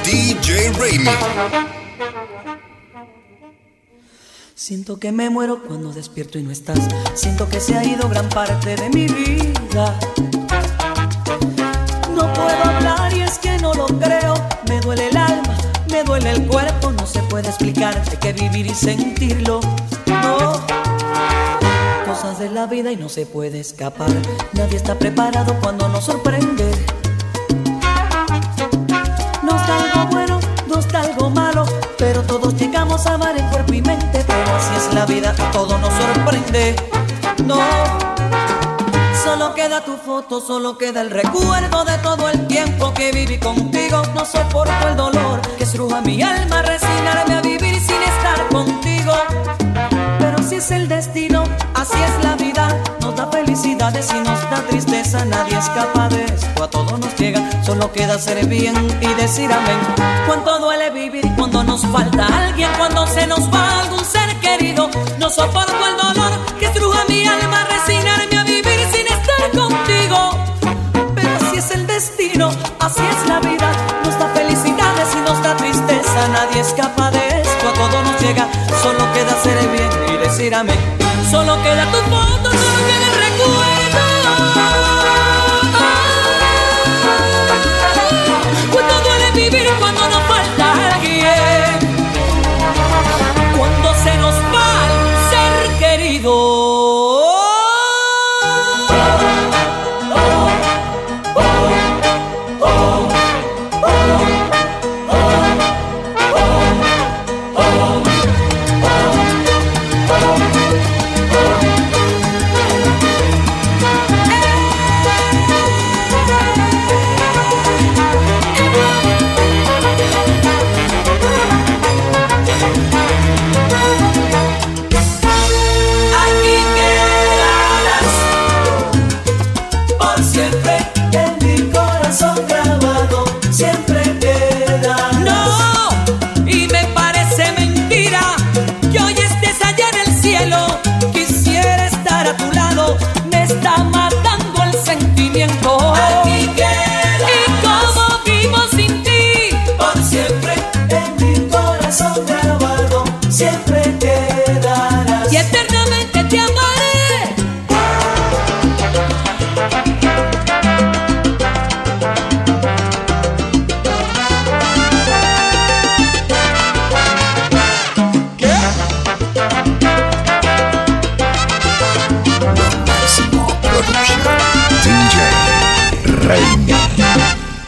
DJ Raimi. Siento que me muero cuando despierto y no estás. Siento que se ha ido gran parte de mi vida. No puedo hablar y es que no lo creo. Me duele el alma, me duele el cuerpo. No se puede explicar de qué vivir y sentirlo. No. Cosas de la vida y no se puede escapar. Nadie está preparado cuando nos sorprende. A amar en cuerpo y mente. Pero así es la vida, todo nos sorprende. No. Solo queda tu foto, solo queda el recuerdo de todo el tiempo que viví contigo. No soporto el dolor que estruja mi alma, resignarme a vivir sin estar contigo. Es el destino, así es la vida. Nos da felicidades y nos da tristeza. Nadie escapa de esto, a todo nos llega. Solo queda ser bien y decir amén. Cuánto duele vivir cuando nos falta alguien, cuando se nos va algún ser querido. No soporto el dolor que estruja mi alma, resignarme a vivir sin estar contigo. Pero así es el destino, así es la vida. Nos da felicidades y nos da tristeza. Nadie escapa de Solo queda tu foto, solo queda el recuerdo. Cuánto duele vivir cuando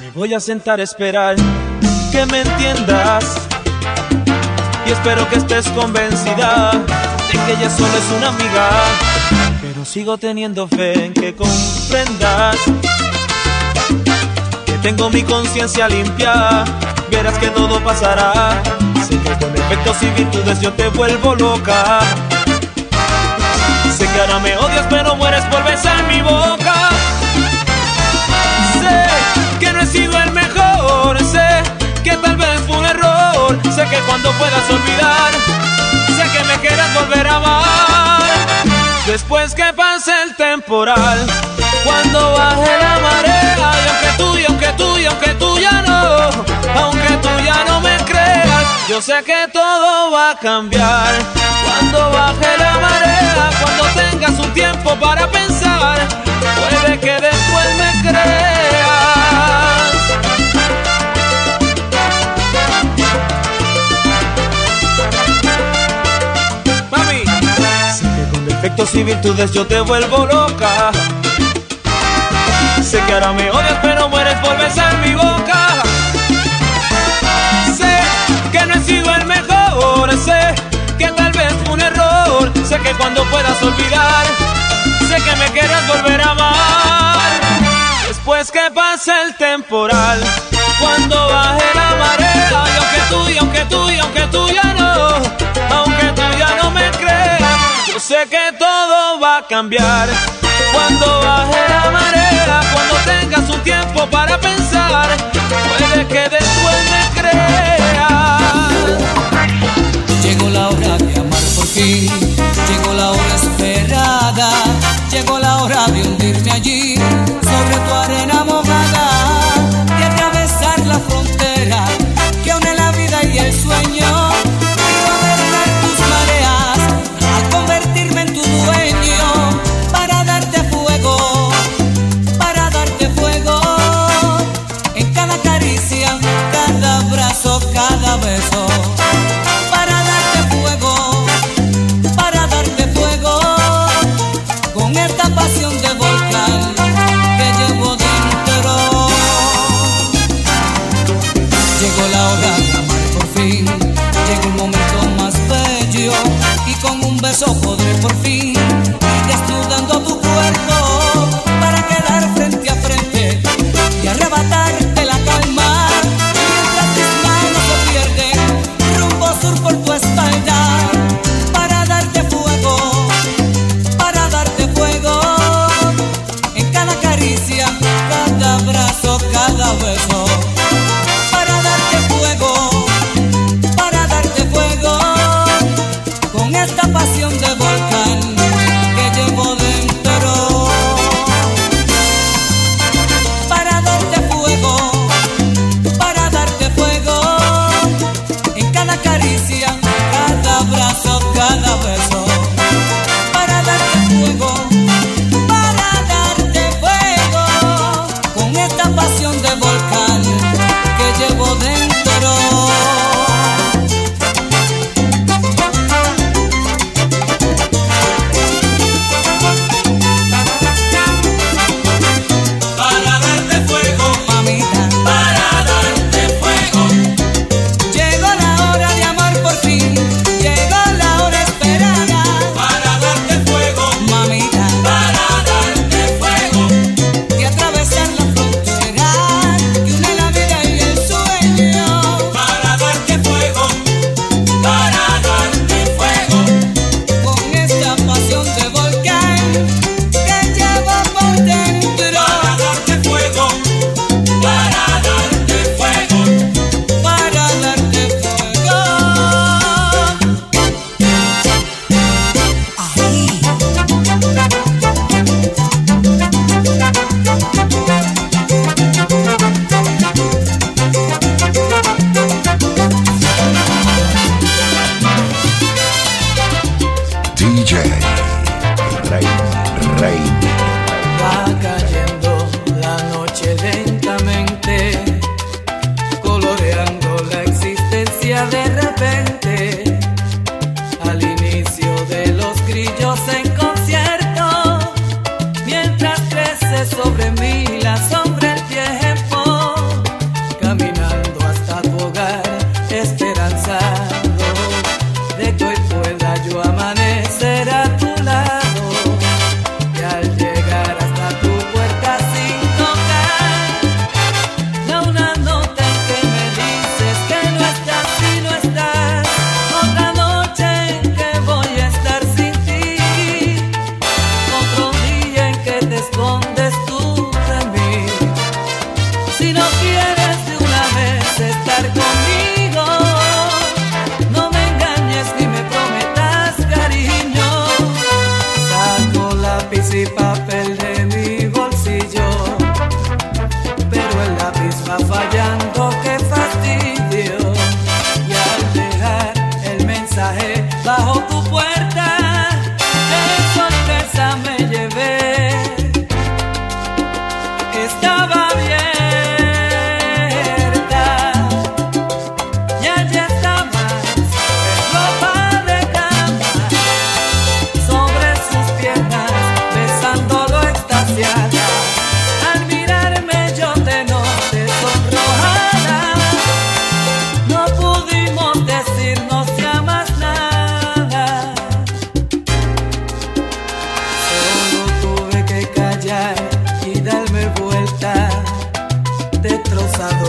Me voy a sentar a esperar que me entiendas. Y espero que estés convencida de que ella solo es una amiga. Pero sigo teniendo fe en que comprendas que tengo mi conciencia limpia. Verás que todo pasará. Sé que con efectos y virtudes yo te vuelvo loca. Sé que ahora me odias, pero mueres por besar mi boca. Puedas olvidar, sé que me quieras volver a amar. Después que pase el temporal, cuando baje la marea, y aunque tú, y aunque tú, y aunque tú ya no, aunque tú ya no me creas, yo sé que todo va a cambiar. Cuando baje la marea, cuando tengas un tiempo para pensar, puede que después me creas. Y virtudes yo te vuelvo loca. Sé que ahora me odias, pero mueres por besar mi boca. Sé que no he sido el mejor, sé que tal vez fue un error. Sé que cuando puedas olvidar, sé que me quieras volver a amar. Después que pase el temporal, cuando baje la marea, y aunque tú, y aunque tú cambiar. Cuando baje la marea, cuando tengas un tiempo para pensar, puede que después me creas. Llegó la hora de amar por fin, llegó la hora esperada, llegó la hora de hundirme allí feet.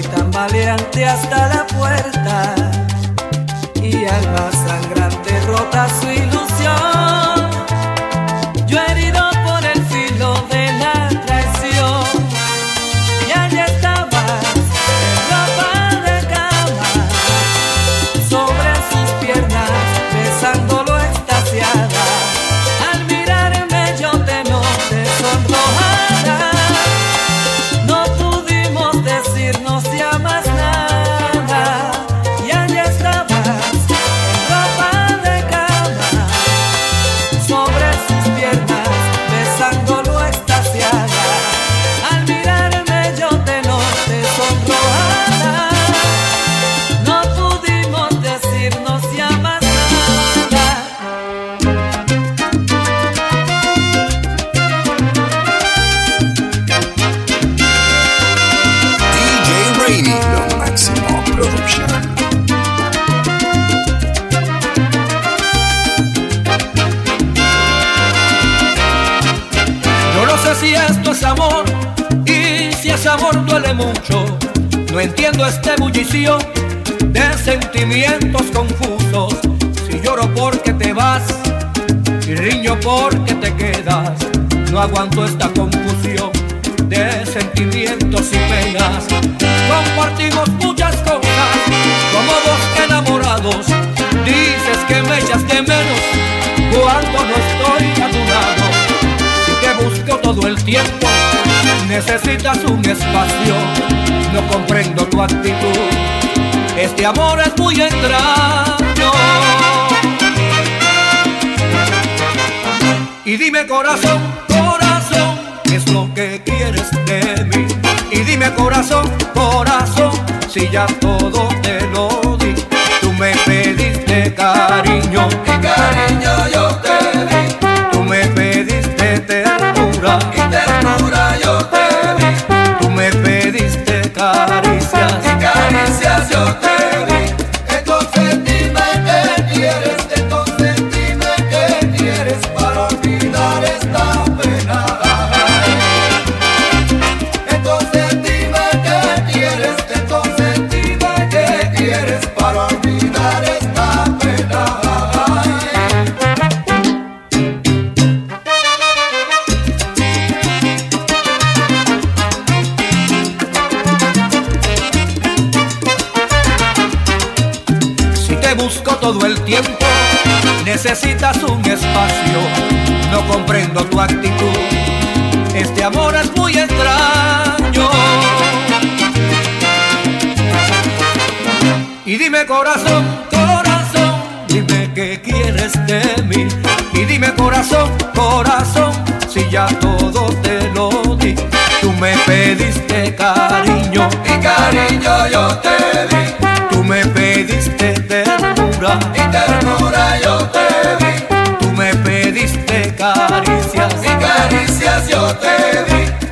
y tambaleante hasta la puerta. Y alma sangrante rota su amor y si es amor amor duele mucho. No entiendo este bullicio de sentimientos confusos. Si lloro porque te vas y riño porque te quedas, no aguanto esta confusión de sentimientos y penas. Compartimos muchas cosas como dos enamorados. Dices que me echas de menos cuando no todo el tiempo, necesitas un espacio. No comprendo tu actitud. Este amor es muy extraño. Y dime corazón, corazón, ¿qué es lo que quieres de mí? Y dime corazón, corazón, si ya todo te lo di. Tú me pediste cariño y cariño necesitas un espacio. No comprendo tu actitud. Este amor es muy extraño. Y dime corazón, corazón, dime qué quieres de mí. Y dime corazón, corazón, si ya todo te lo di. Tú me pediste cariño Y cariño yo te di, Tú me pediste ternura y ternura yo te di, Tú me pediste caricias y caricias yo te di.